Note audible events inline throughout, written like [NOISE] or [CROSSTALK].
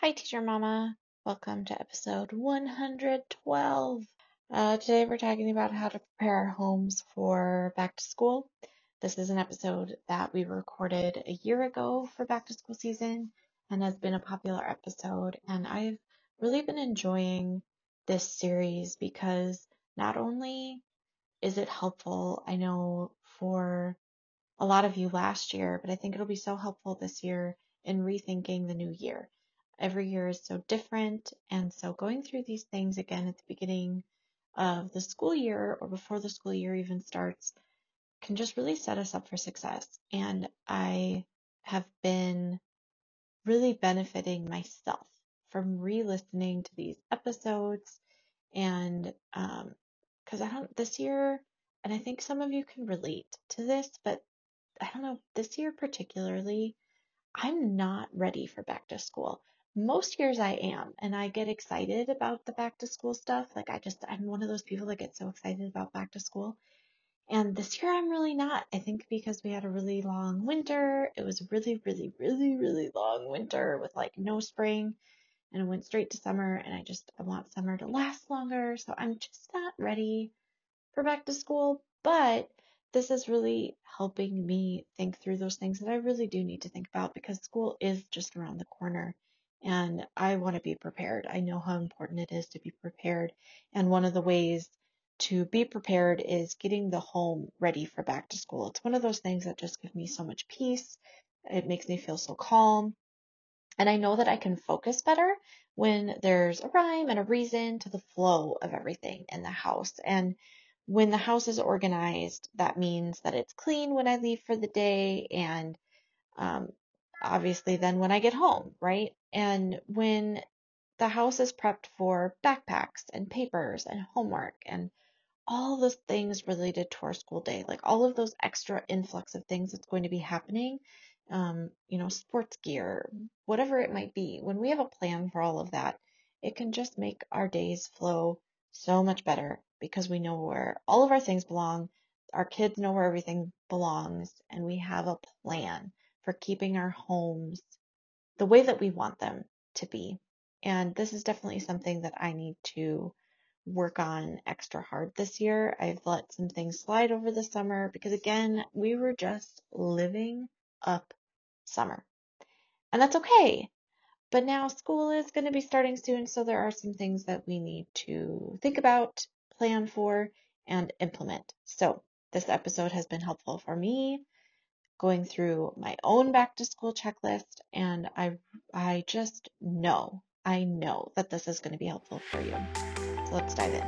Hi, Teacher Mama. Welcome to episode 112. Uh, today we're talking about how to prepare homes for back to school. This is an episode that we recorded a year ago for back to school season and has been a popular episode. And I've really been enjoying this series because not only is it helpful, I know for a lot of you last year, but I think it'll be so helpful this year in rethinking the new year every year is so different. And so going through these things again at the beginning of the school year or before the school year even starts can just really set us up for success. And I have been really benefiting myself from re-listening to these episodes and um because I don't this year and I think some of you can relate to this, but I don't know, this year particularly, I'm not ready for back to school most years I am, and I get excited about the back to school stuff. Like I just, I'm one of those people that get so excited about back to school. And this year I'm really not. I think because we had a really long winter. It was a really, really, really, really long winter with like no spring and it went straight to summer and I just, I want summer to last longer. So I'm just not ready for back to school, but this is really helping me think through those things that I really do need to think about because school is just around the corner and I want to be prepared. I know how important it is to be prepared. And one of the ways to be prepared is getting the home ready for back to school. It's one of those things that just give me so much peace. It makes me feel so calm. And I know that I can focus better when there's a rhyme and a reason to the flow of everything in the house. And when the house is organized, that means that it's clean when I leave for the day and um, obviously then when I get home, right? And when the house is prepped for backpacks and papers and homework and all those things related to our school day, like all of those extra influx of things that's going to be happening, um, you know, sports gear, whatever it might be, when we have a plan for all of that, it can just make our days flow so much better because we know where all of our things belong. Our kids know where everything belongs, and we have a plan for keeping our homes the way that we want them to be. And this is definitely something that I need to work on extra hard this year. I've let some things slide over the summer because again, we were just living up summer. And that's okay. But now school is going to be starting soon, so there are some things that we need to think about, plan for, and implement. So this episode has been helpful for me going through my own back to school checklist and I I just know, I know that this is going to be helpful for you. So let's dive in.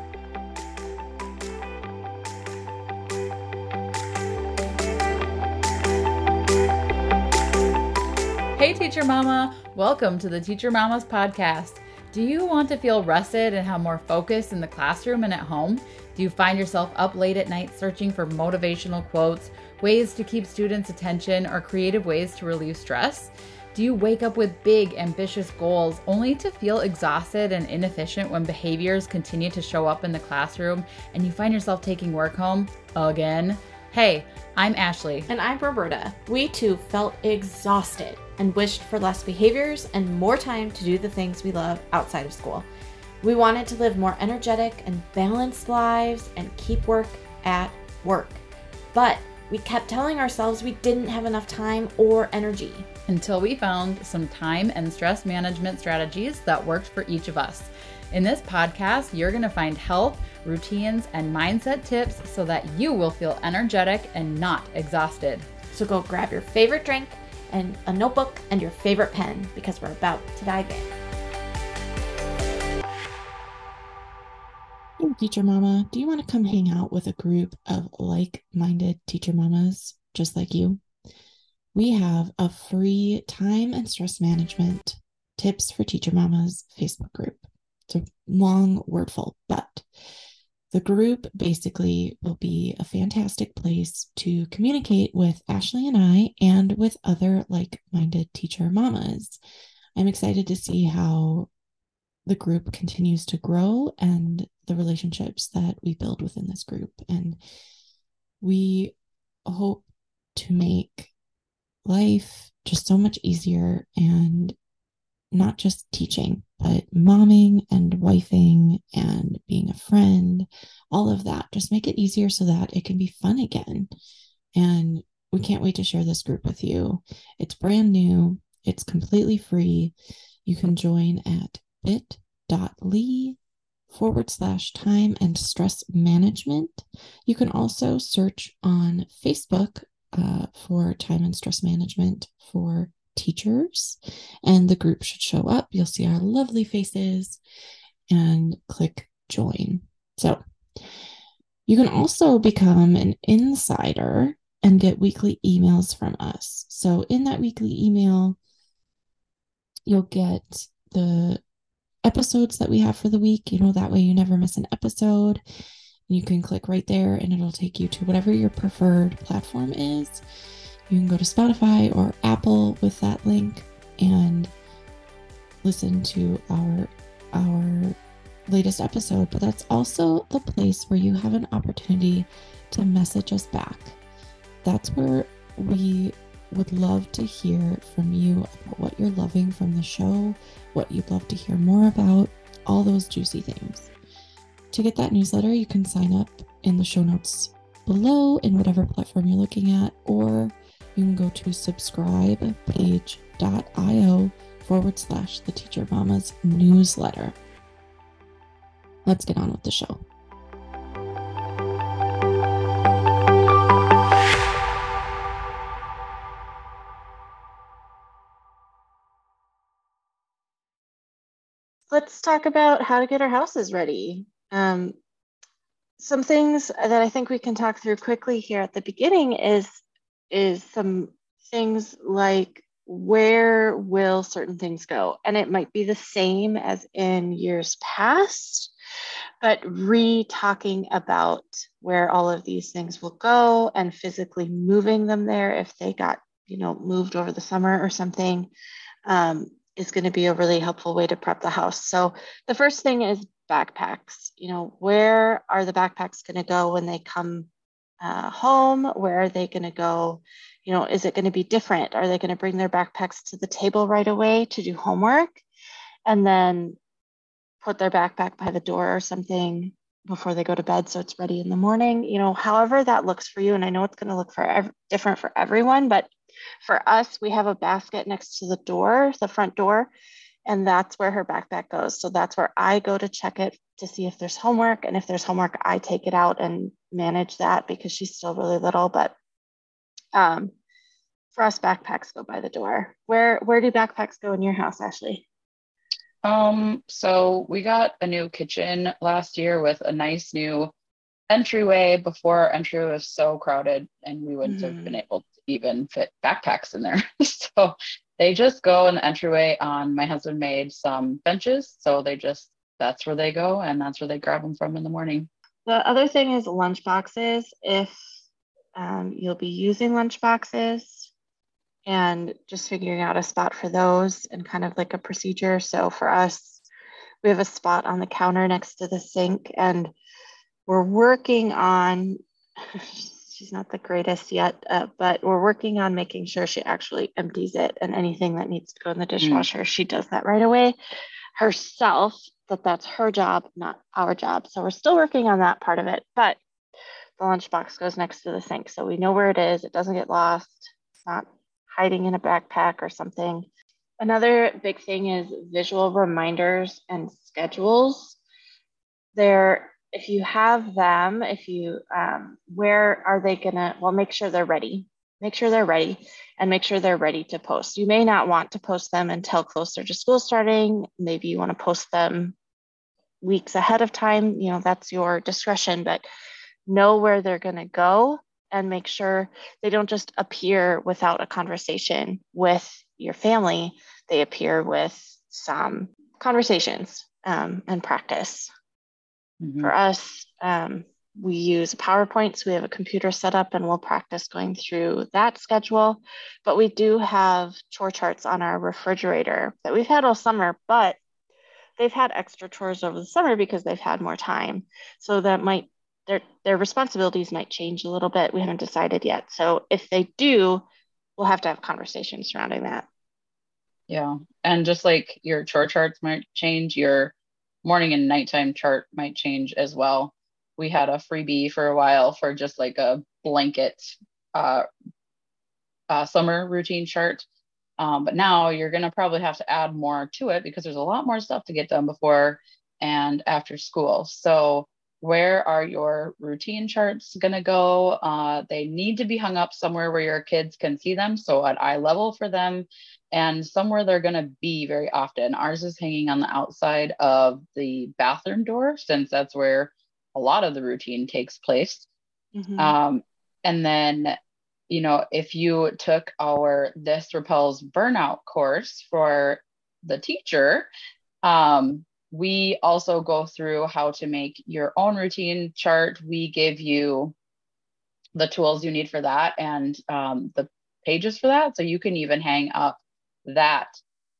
Hey, Teacher Mama! Welcome to the Teacher Mamas podcast. Do you want to feel rested and have more focus in the classroom and at home? Do you find yourself up late at night searching for motivational quotes, ways to keep students' attention, or creative ways to relieve stress? Do you wake up with big, ambitious goals only to feel exhausted and inefficient when behaviors continue to show up in the classroom and you find yourself taking work home again? Hey, I'm Ashley. And I'm Roberta. We too felt exhausted and wished for less behaviors and more time to do the things we love outside of school. We wanted to live more energetic and balanced lives and keep work at work. But we kept telling ourselves we didn't have enough time or energy. Until we found some time and stress management strategies that worked for each of us. In this podcast, you're going to find health, routines, and mindset tips so that you will feel energetic and not exhausted. So go grab your favorite drink and a notebook and your favorite pen because we're about to dive in. Hey, teacher mama, do you want to come hang out with a group of like minded teacher mamas just like you? We have a free time and stress management tips for teacher mamas Facebook group. It's a long wordful, but the group basically will be a fantastic place to communicate with Ashley and I and with other like minded teacher mamas. I'm excited to see how the group continues to grow and the relationships that we build within this group. And we hope to make life just so much easier and not just teaching, but momming and wifing and being a friend, all of that. Just make it easier so that it can be fun again. And we can't wait to share this group with you. It's brand new, it's completely free. You can join at bit.ly forward slash time and stress management. You can also search on Facebook uh, for time and stress management for teachers, and the group should show up. You'll see our lovely faces and click join. So, you can also become an insider and get weekly emails from us. So, in that weekly email, you'll get the episodes that we have for the week. You know, that way you never miss an episode. You can click right there and it'll take you to whatever your preferred platform is. You can go to Spotify or Apple with that link and listen to our our latest episode, but that's also the place where you have an opportunity to message us back. That's where we would love to hear from you about what you're loving from the show, what you'd love to hear more about, all those juicy things. To get that newsletter, you can sign up in the show notes below in whatever platform you're looking at, or you can go to subscribepage.io forward slash the teacher mamas newsletter. Let's get on with the show. Let's talk about how to get our houses ready. Um, some things that I think we can talk through quickly here at the beginning is is some things like where will certain things go? And it might be the same as in years past, but re talking about where all of these things will go and physically moving them there if they got, you know, moved over the summer or something. Um, is going to be a really helpful way to prep the house. So the first thing is backpacks. You know, where are the backpacks going to go when they come uh, home? Where are they going to go? You know, is it going to be different? Are they going to bring their backpacks to the table right away to do homework and then put their backpack by the door or something before they go to bed so it's ready in the morning? You know, however that looks for you. And I know it's going to look for ev- different for everyone, but for us, we have a basket next to the door, the front door, and that's where her backpack goes. So that's where I go to check it to see if there's homework. And if there's homework, I take it out and manage that because she's still really little. But um, for us, backpacks go by the door. Where where do backpacks go in your house, Ashley? Um, so we got a new kitchen last year with a nice new entryway. Before our entry was so crowded, and we wouldn't mm-hmm. have been able even fit backpacks in there. [LAUGHS] so they just go in the entryway on my husband made some benches. So they just, that's where they go and that's where they grab them from in the morning. The other thing is lunch boxes. If um, you'll be using lunch boxes and just figuring out a spot for those and kind of like a procedure. So for us, we have a spot on the counter next to the sink and we're working on [LAUGHS] she's not the greatest yet, uh, but we're working on making sure she actually empties it and anything that needs to go in the mm. dishwasher, mm. she does that right away herself. That that's her job, not our job. So we're still working on that part of it, but the lunchbox goes next to the sink, so we know where it is. It doesn't get lost. It's not hiding in a backpack or something. Another big thing is visual reminders and schedules. There if you have them, if you, um, where are they gonna, well, make sure they're ready. Make sure they're ready and make sure they're ready to post. You may not want to post them until closer to school starting. Maybe you want to post them weeks ahead of time. You know, that's your discretion, but know where they're to go and make sure they don't just appear without a conversation with your family. They appear with some conversations um, and practice. Mm-hmm. For us, um, we use PowerPoint, so we have a computer set up and we'll practice going through that schedule. But we do have chore charts on our refrigerator that we've had all summer, but they've had extra chores over the summer because they've had more time. So that might their their responsibilities might change a little bit. We haven't decided yet. So if they do, we'll have to have conversations surrounding that. Yeah. And just like your chore charts might change, your morning and nighttime chart might change as well. We had a freebie for a while for just like a blanket uh, uh, summer routine chart. Um, but now you're going to probably have to add more to it because there's a lot more stuff to get done before and after school. So where are your routine charts going to go? Uh, they need to be hung up somewhere where your kids can see them. So at eye level for them and somewhere they're going to be very often. Ours is hanging on the outside of the bathroom door since that's where a lot of the routine takes place. Mm-hmm. Um, and then, you know, if you took our This Repels Burnout course for the teacher, um, we also go through how to make your own routine chart. We give you the tools you need for that and um, the pages for that. So you can even hang up that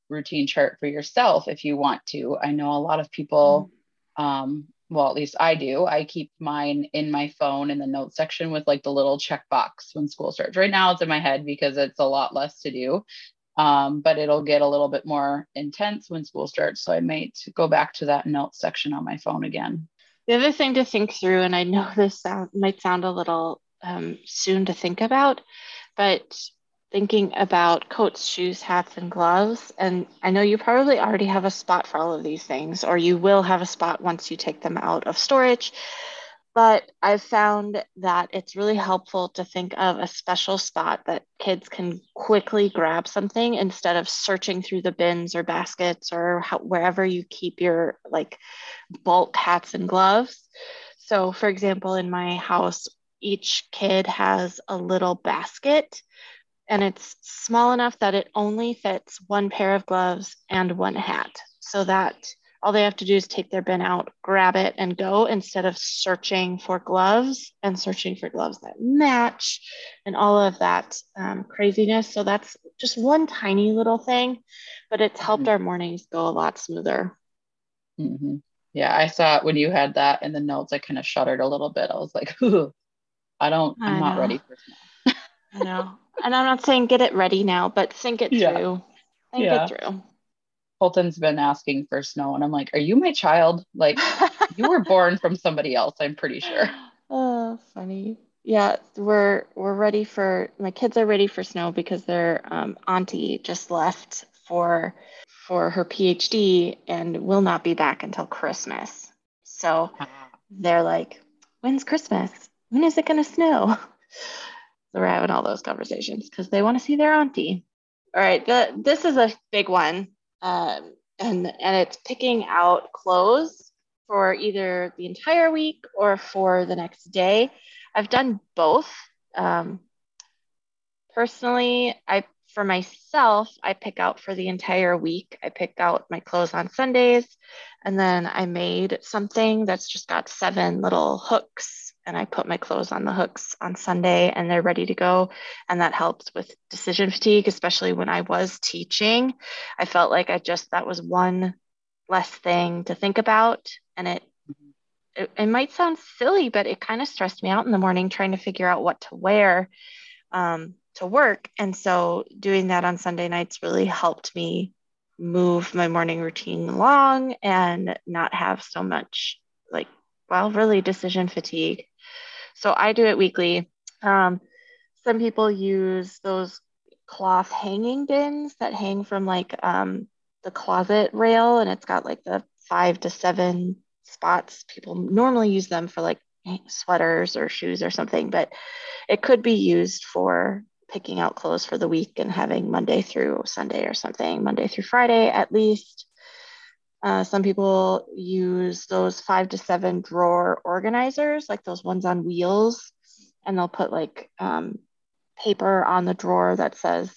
routine chart for yourself if you want to. I know a lot of people, um, well, at least I do. I keep mine in my phone in the notes section with like the little checkbox when school starts. Right now it's in my head because it's a lot less to do um, but it'll get a little bit more intense when school starts. So I might go back to that notes section on my phone again. The other thing to think through, and I know [LAUGHS] this sound, might sound a little um, soon to think about, but thinking about coats, shoes, hats, and gloves. And I know you probably already have a spot for all of these things, or you will have a spot once you take them out of storage but I've found that it's really helpful to think of a special spot that kids can quickly grab something instead of searching through the bins or baskets or how, wherever you keep your like bulk hats and gloves. So, for example, in my house, each kid has a little basket and it's small enough that it only fits one pair of gloves and one hat so that all they have to do is take their bin out, grab it, and go instead of searching for gloves and searching for gloves that match and all of that um, craziness. So that's just one tiny little thing, but it's helped mm-hmm. our mornings go a lot smoother. Mm-hmm. Yeah, I saw when you had that in the notes, I kind of shuddered a little bit. I was like, [LAUGHS] I don't, I'm I not ready for snow. I know. And I'm not saying get it ready now, but think it yeah. through. Think yeah. it through. Colton's been asking for snow, and I'm like, "Are you my child? Like, you were [LAUGHS] born from somebody else. I'm pretty sure." Oh, funny. Yeah, we're we're ready for my kids are ready for snow because their um, auntie just left for for her PhD and will not be back until Christmas. So ah. they're like, "When's Christmas? When is it going to snow?" [LAUGHS] So we're having all those conversations because they want to see their auntie. All right, the, this is a big one um, and and it's picking out clothes for either the entire week or for the next day. I've done both. Um, personally, I for myself, I pick out for the entire week. I pick out my clothes on Sundays, and then I made something that's just got seven little hooks and I put my clothes on the hooks on Sunday and they're ready to go. And that helps with decision fatigue, especially when I was teaching. I felt like I just, that was one less thing to think about. And it, it, it might sound silly, but it kind of stressed me out in the morning trying to figure out what to wear um, to work. And so doing that on Sunday nights really helped me move my morning routine along and not have so much like well, really decision fatigue. So I do it weekly. Um, some people use those cloth hanging bins that hang from like um, the closet rail, and it's got like the five to seven spots. People normally use them for like sweaters or shoes or something, but it could be used for picking out clothes for the week and having Monday through Sunday or something, Monday through Friday at least. Uh, some people use those five to seven drawer organizers, like those ones on wheels, and they'll put like um, paper on the drawer that says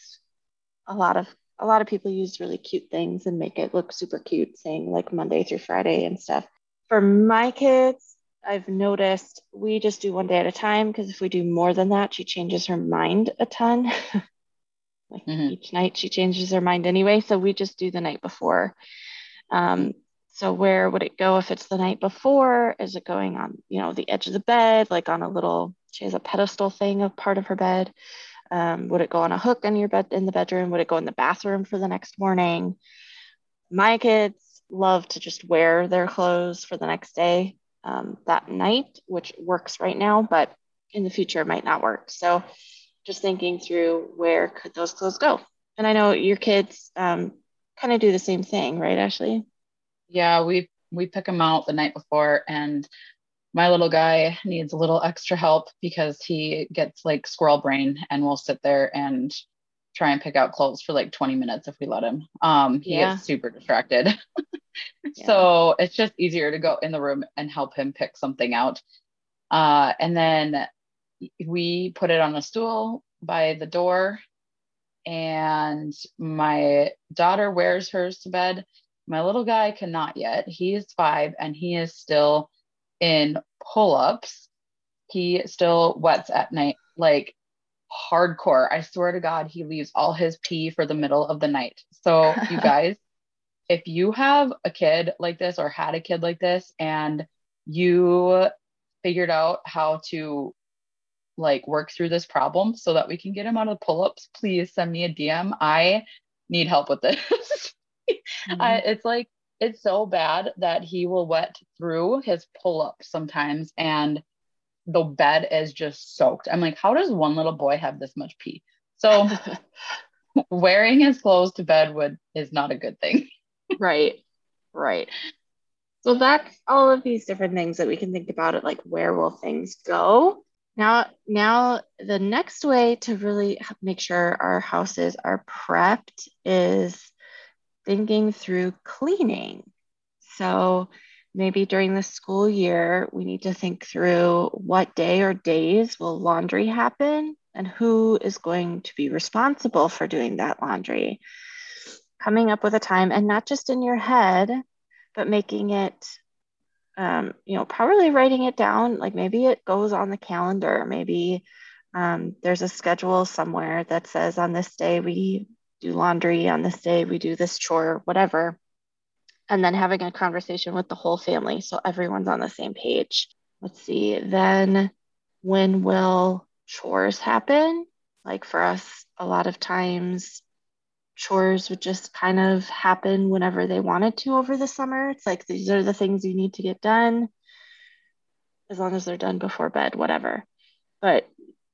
a lot of a lot of people use really cute things and make it look super cute, saying like Monday through Friday and stuff. For my kids, I've noticed we just do one day at a time because if we do more than that, she changes her mind a ton. [LAUGHS] like mm-hmm. each night, she changes her mind anyway. So we just do the night before. Um, so where would it go if it's the night before? Is it going on, you know, the edge of the bed, like on a little, she has a pedestal thing of part of her bed. Um, would it go on a hook in your bed in the bedroom? Would it go in the bathroom for the next morning? My kids love to just wear their clothes for the next day um, that night, which works right now, but in the future it might not work. So just thinking through where could those clothes go. And I know your kids um, kind of do the same thing, right, Ashley? Yeah, we we pick them out the night before, and my little guy needs a little extra help because he gets like squirrel brain and will sit there and try and pick out clothes for like 20 minutes if we let him. Um, he yeah. gets super distracted. [LAUGHS] yeah. So it's just easier to go in the room and help him pick something out. Uh, and then we put it on a stool by the door and my daughter wears hers to bed. My little guy cannot yet. He is five and he is still in pull ups. He still wets at night, like hardcore. I swear to God, he leaves all his pee for the middle of the night. So, you [LAUGHS] guys, if you have a kid like this or had a kid like this and you figured out how to like work through this problem so that we can get him out of the pull-ups please send me a dm i need help with this. [LAUGHS] Mm-hmm. I, it's like it's so bad that he will wet through his pull-ups sometimes and the bed is just soaked. I'm like how does one little boy have this much pee? So [LAUGHS] wearing his clothes to bed would is not a good thing. Right right. So that's all of these different things that we can think about it like where will things go now, now the next way to really make sure our houses are prepped is thinking through cleaning. So maybe during the school year, we need to think through what day or days will laundry happen and who is going to be responsible for doing that laundry. Coming up with a time and not just in your head, but making it um, you know, probably writing it down. Like maybe it goes on the calendar. Maybe um, there's a schedule somewhere that says on this day we do laundry, on this day we do this chore, whatever. And then having a conversation with the whole family so everyone's on the same page. Let's see. Then when will chores happen? Like for us, a lot of times chores would just kind of happen whenever they wanted to over the summer. It's like these are the things you need to get done as long as they're done before bed, whatever. But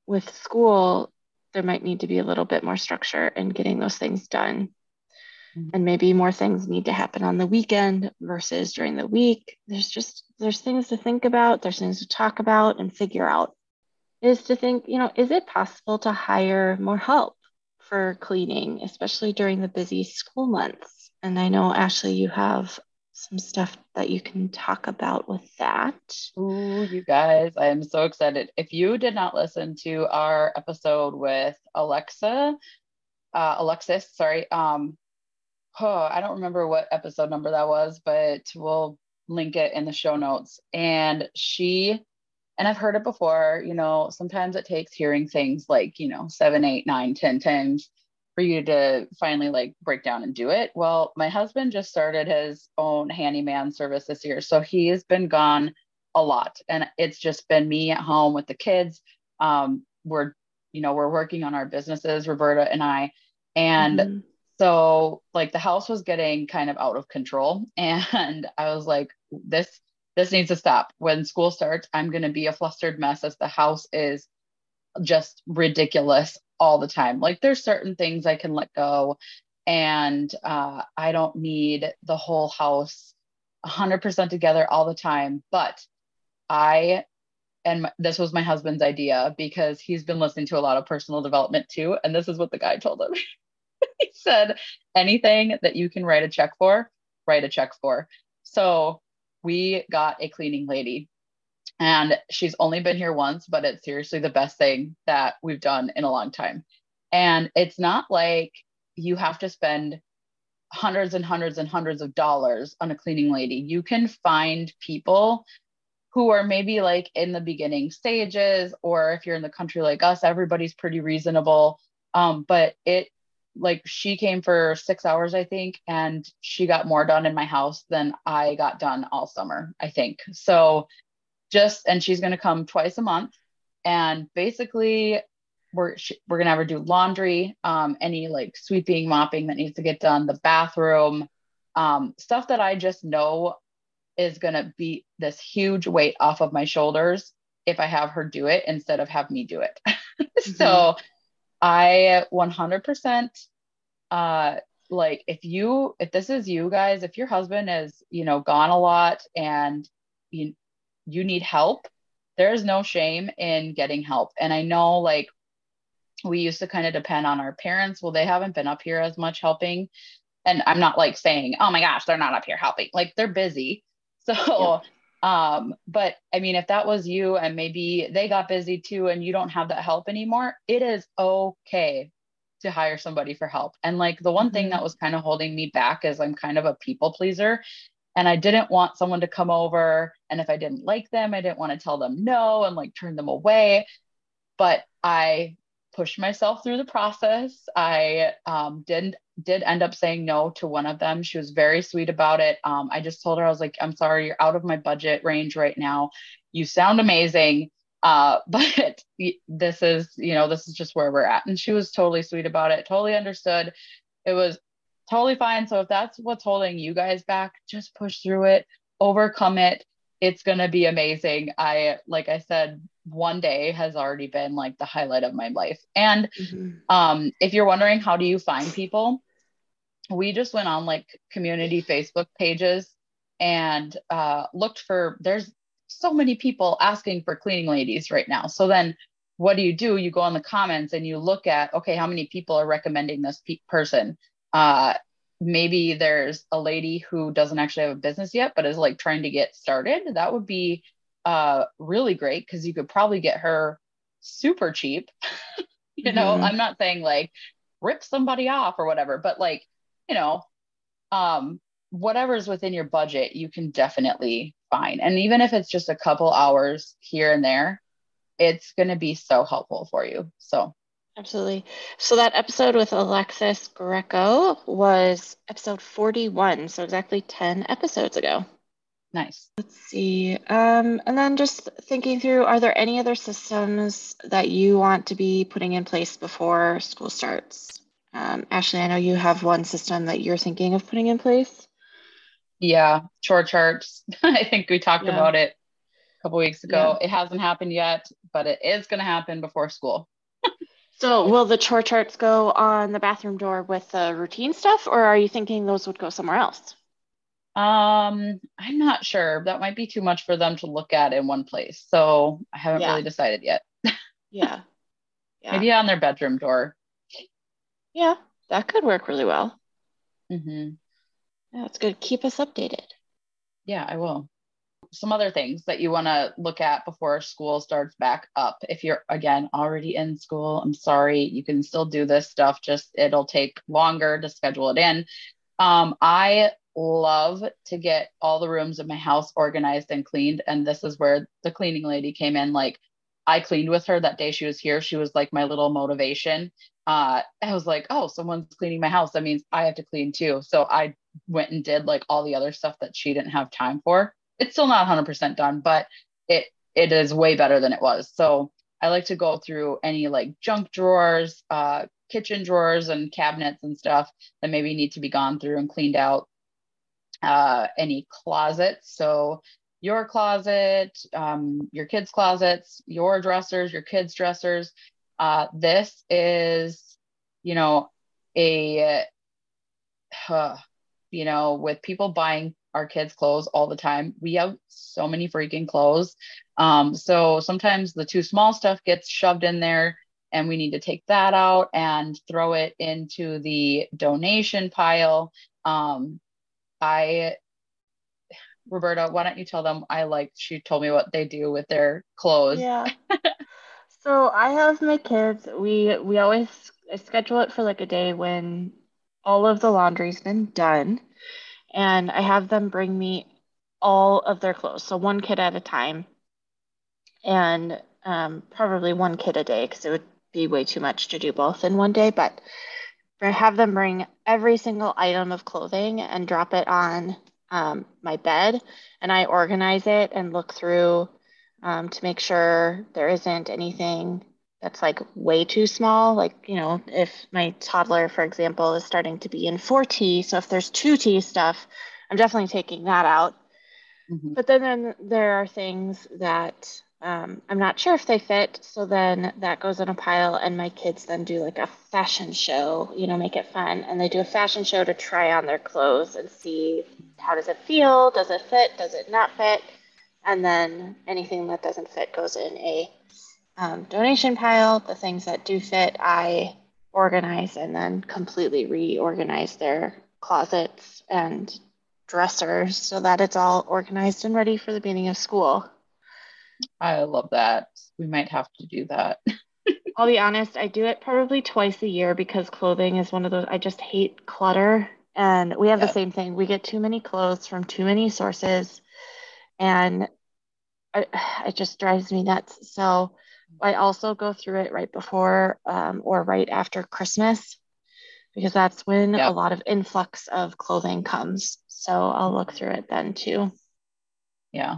with school, there might need to be a little bit more structure in getting those things done. Mm-hmm. And maybe more things need to happen on the weekend versus during the week. There's just there's things to think about, there's things to talk about and figure out. Is to think, you know, is it possible to hire more help? For cleaning, especially during the busy school months. And I know, Ashley, you have some stuff that you can talk about with that. Ooh, you guys, I am so excited. If you did not listen to our episode with Alexa, uh, Alexis, sorry, um, oh, I don't remember what episode number that was, but we'll link it in the show notes. And she and I've heard it before, you know, sometimes it takes hearing things like, you know, seven, eight, nine, ten times for you to finally like break down and do it. Well, my husband just started his own handyman service this year. So he's been gone a lot. And it's just been me at home with the kids. Um, we're, you know, we're working on our businesses, Roberta and I. And mm-hmm. so like the house was getting kind of out of control. [LAUGHS] And I was like, this this needs to stop. When school starts, I'm going to be a flustered mess as the house is just ridiculous all the time. Like there's certain things I can let go and uh, I don't need the whole house 100% together all the time. But I, and this was my husband's idea because he's been listening to a lot of personal development too. And this is what the guy told him. [LAUGHS] he said, anything that you can write a check for, write a check for. So we got a cleaning lady and she's only been here once, but it's seriously the best thing that we've done in a long time. And it's not like you have to spend hundreds and hundreds and hundreds of dollars on a cleaning lady. You can find people who are maybe like in the beginning stages, or if you're in the country like us, everybody's pretty reasonable. Um, but it like she came for six hours, I think, and she got more done in my house than I got done all summer, I think. So just, and she's going to come twice a month. And basically, we're we're gonna have her do laundry, um, any like sweeping, mopping that needs to get done, the bathroom, um, stuff that I just know is gonna be this huge weight off of my shoulders if I have her do it instead of have me do it. [LAUGHS] mm-hmm. So I 100% uh like if you if this is you guys if your husband is you know gone a lot and you you need help there's no shame in getting help. And i know like we used to kind of depend on our parents. Well they haven't been up here as much helping. And i'm not like saying oh my gosh they're not up here helping. Like they're busy. [LAUGHS] So yeah. Um but i mean if that was you and maybe they got busy too and you don't have that help anymore it is okay to hire somebody for help. And like the one mm-hmm. thing that was kind of holding me back is I'm kind of a people pleaser. And I didn't want someone to come over. And if I didn't like them, I didn't want to tell them no and like turn them away. But I pushed myself through the process. I um, did did end up saying no to one of them. She was very sweet about it. Um, I just told her I was like, "I'm sorry, you're out of my budget range right now. You sound amazing. Uh, [LAUGHS] but this is, you know, this is just where we're at. And she was totally sweet about it, totally understood. It was totally fine. So if that's what's holding you guys back, just push through it, overcome it. It's going to be amazing. I, like I said, one day has already been like the highlight of my life. And mm-hmm. um, if you're wondering, how do you find people? We just went on like community Facebook pages and uh, looked for, there's so many people asking for cleaning ladies right now. So then what do you do? You go on the comments and you look at, okay, how many people are recommending this pe- person? Uh, maybe there's a lady who doesn't actually have a business yet, but is like trying to get started. That would be uh, really great because you could probably get her super cheap. [LAUGHS] you know, mm-hmm. I'm not saying like rip somebody off or whatever, but like, you know, um, whatever's within your budget, you can definitely find. And even if it's just a couple hours here and there, it's going to be so helpful for you. So, absolutely. So, that episode with Alexis Greco was episode 41. So, exactly 10 episodes ago. Nice. Let's see. Um, and then just thinking through, are there any other systems that you want to be putting in place before school starts? Um, Ashley, I know you have one system that you're thinking of putting in place. Yeah, chore charts. [LAUGHS] I think we talked yeah. about it a couple weeks ago. Yeah. It hasn't happened yet, but it is going to happen before school. [LAUGHS] so, will the chore charts go on the bathroom door with the routine stuff, or are you thinking those would go somewhere else? Um, I'm not sure. That might be too much for them to look at in one place. So I haven't yeah. really decided yet. [LAUGHS] yeah. yeah. Maybe on their bedroom door. Yeah, that could work really well. Mm-hmm. That's good. Keep us updated. Yeah, I will. Some other things that you want to look at before school starts back up. If you're, again, already in school, I'm sorry, you can still do this stuff, just it'll take longer to schedule it in. Um, I love to get all the rooms of my house organized and cleaned. And this is where the cleaning lady came in. Like, I cleaned with her that day she was here. She was like my little motivation. Uh, I was like, oh, someone's cleaning my house. That means I have to clean too. So I went and did like all the other stuff that she didn't have time for. It's still not 100% done, but it it is way better than it was. So I like to go through any like junk drawers, uh, kitchen drawers, and cabinets and stuff that maybe need to be gone through and cleaned out. Uh, any closets, so your closet, um, your kids' closets, your dressers, your kids' dressers. Uh, this is, you know, a uh, you know, with people buying our kids clothes all the time. We have so many freaking clothes. Um, so sometimes the too small stuff gets shoved in there and we need to take that out and throw it into the donation pile. Um, I, Roberta, why don't you tell them I like, she told me what they do with their clothes. Yeah. [LAUGHS] so I have my kids, we, we always schedule it for like a day when all of the laundry's been done and I have them bring me all of their clothes. So one kid at a time and um, probably one kid a day because it would be way too much to do both in one day. But I have them bring every single item of clothing and drop it on um, my bed. And I organize it and look through um, to make sure there isn't anything that's like way too small. Like, you know, if my toddler, for example, is starting to be in 4T, so if there's 2T stuff, I'm definitely taking that out. Mm-hmm. But then, then there are things that um, I'm not sure if they fit. So then that goes in a pile, and my kids then do like a fashion show, you know, make it fun. And they do a fashion show to try on their clothes and see how does it feel? Does it fit? Does it not fit? And then anything that doesn't fit goes in a um, donation pile. The things that do fit, I organize and then completely reorganize their closets and dressers so that it's all organized and ready for the beginning of school. I love that. We might have to do that. [LAUGHS] I'll be honest, I do it probably twice a year because clothing is one of those I just hate clutter. And we have yep. the same thing. We get too many clothes from too many sources and it, [SIGHS] it just drives me nuts. So I also go through it right before um, or right after Christmas because that's when yep. a lot of influx of clothing comes. So I'll look through it then too. Yeah.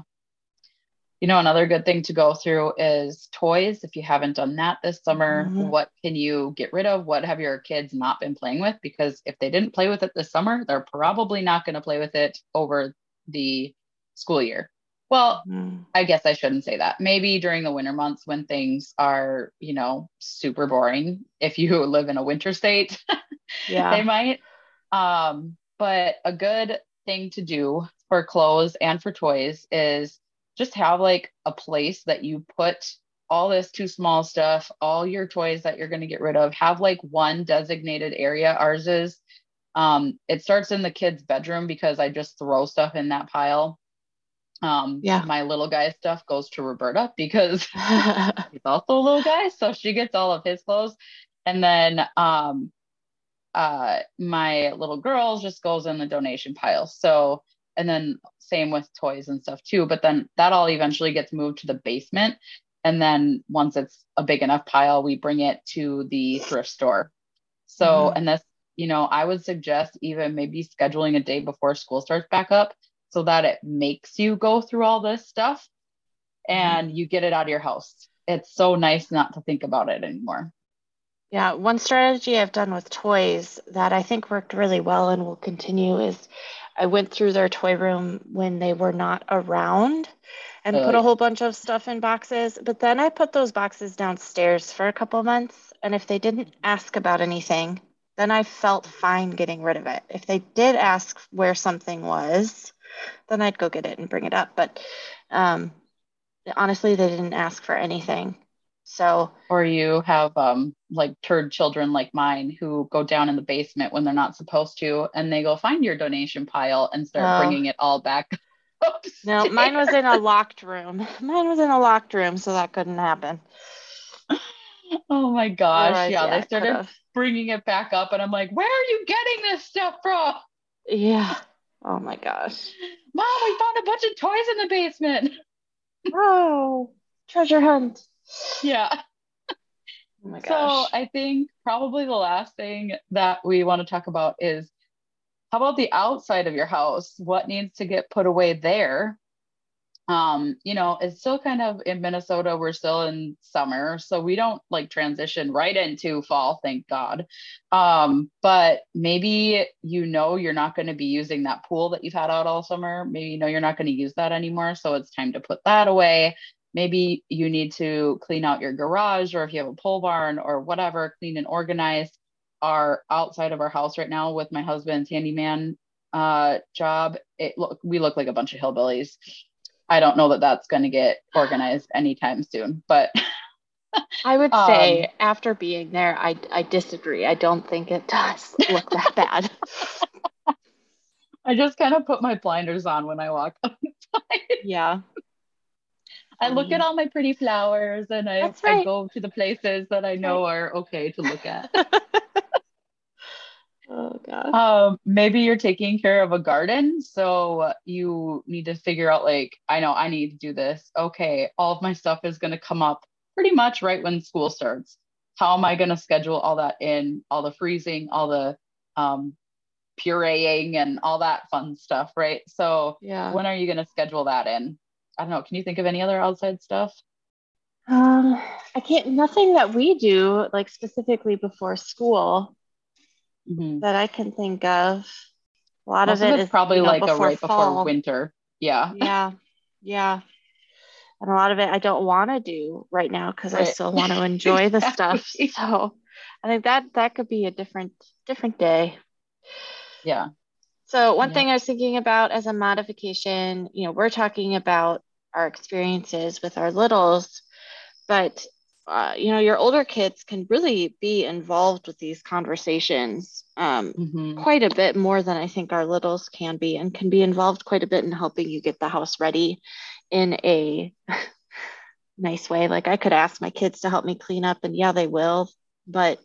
You know, another good thing to go through is toys. If you haven't done that this summer, mm-hmm. what can you get rid of? What have your kids not been playing with? Because if they didn't play with it this summer, they're probably not going to play with it over the school year. Well, mm. I guess I shouldn't say that. Maybe during the winter months when things are, you know, super boring. If you [LAUGHS] live in a winter state, [LAUGHS] yeah, they might. Um, but a good thing to do for clothes and for toys is just have like a place that you put all this too small stuff, all your toys that you're going to get rid of. Have like one designated area. Ours is um, it starts in the kids' bedroom because I just throw stuff in that pile um, yeah. My little guy stuff goes to Roberta because [LAUGHS] [LAUGHS] he's also a little guy, so she gets all of his clothes. And then um, uh, my little girl just goes in the donation pile. So, and then same with toys and stuff too. But then that all eventually gets moved to the basement. And then once it's a big enough pile, we bring it to the thrift store. So, mm-hmm. and this, you know, I would suggest even maybe scheduling a day before school starts back up so that it makes you go through all this stuff and mm-hmm. you get it out of your house. It's so nice not to think about it anymore. Yeah, one strategy I've done with toys that I think worked really well and will continue is I went through their toy room when they were not around and put a whole bunch of stuff in boxes. But then I put those boxes downstairs for a couple months. And if they didn't ask about anything, then I felt fine getting rid of it. If they did ask where something was, then I'd go get it and bring it up. But um, honestly, they didn't ask for anything. So, or you have um, like turd children like mine who go down in the basement when they're not supposed to, and they go find your donation pile and start oh. bringing it all back. [LAUGHS] no, mine was in a locked room. [LAUGHS] Mine was in a locked room, so that couldn't happen. Oh my gosh! Right, yeah, yeah, they started could've. bringing it back up, and I'm like, "Where are you getting this stuff from?" Yeah, Oh my gosh. Mom, we found a bunch of toys in the basement. oh, treasure hunt. Yeah. Oh my gosh. So I think probably the last thing that we want to talk about is how about the outside of your house? What needs to get put away there? Um, you know, it's still kind of in Minnesota, we're still in summer, so we don't like transition right into fall, thank God. Um, but maybe you know you're not going to be using that pool that you've had out all summer. Maybe you know you're not going to use that anymore, so it's time to put that away. Maybe you need to clean out your garage, or if you have a pole barn or whatever, clean and organize. Our outside of our house right now with my husband's handyman uh, job, it look we look like a bunch of hillbillies I don't know that that's going to get organized anytime soon, but [LAUGHS] I would say um, after being there, I, I disagree. I don't think it does [LAUGHS] look that bad. [LAUGHS] I just kind of put my blinders on when I walk outside. Yeah. I look at all my pretty flowers and I, right. I go to the places that I know are okay to look at. Oh god. Um, maybe you're taking care of a garden, so you need to figure out like, I know I need to do this. Okay, all of my stuff is going to come up pretty much right when school starts. How am I going to schedule all that in? All the freezing, all the um, pureeing, and all that fun stuff, right? So, yeah. When are you going to schedule that in? I don't know. Can you think of any other outside stuff? Um, I can't. Nothing that we do like specifically before school Mhm. that I can think of. A lot Most of it is probably you know, like a before right fall. before winter. Yeah. Yeah, yeah. And a lot of it I don't want to do right now because I still want [LAUGHS] to enjoy the stuff. So I think that that could be a different different day. Yeah. So one Yeah. thing I was thinking about as a modification, you know, we're talking about our experiences with our littles, but uh, you know, your older kids can really be involved with these conversations um, Mhm. quite a bit more than I think our littles can be, and can be involved quite a bit in helping you get the house ready in a [LAUGHS] nice way. Like I could ask my kids to help me clean up, and yeah, they will, but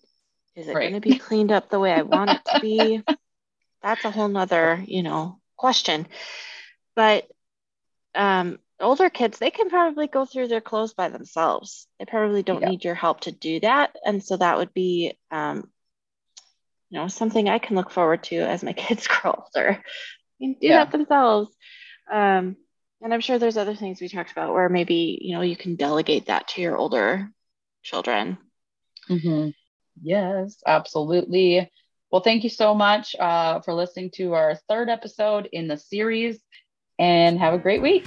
is it Right. going to be cleaned up the way I want it to be? [LAUGHS] That's a whole nother, you know, question. But um, older kids, they can probably go through their clothes by themselves. They probably don't Yeah. need your help to do that. And so that would be, um, you know, something I can look forward to as my [LAUGHS] kids grow older. They do Yeah. that themselves. Um, and I'm sure there's other things we talked about where maybe, you know, you can delegate that to your older children. Mhm. Yes, absolutely. Well, thank you so much uh, for listening to our third episode in the series and have a great week.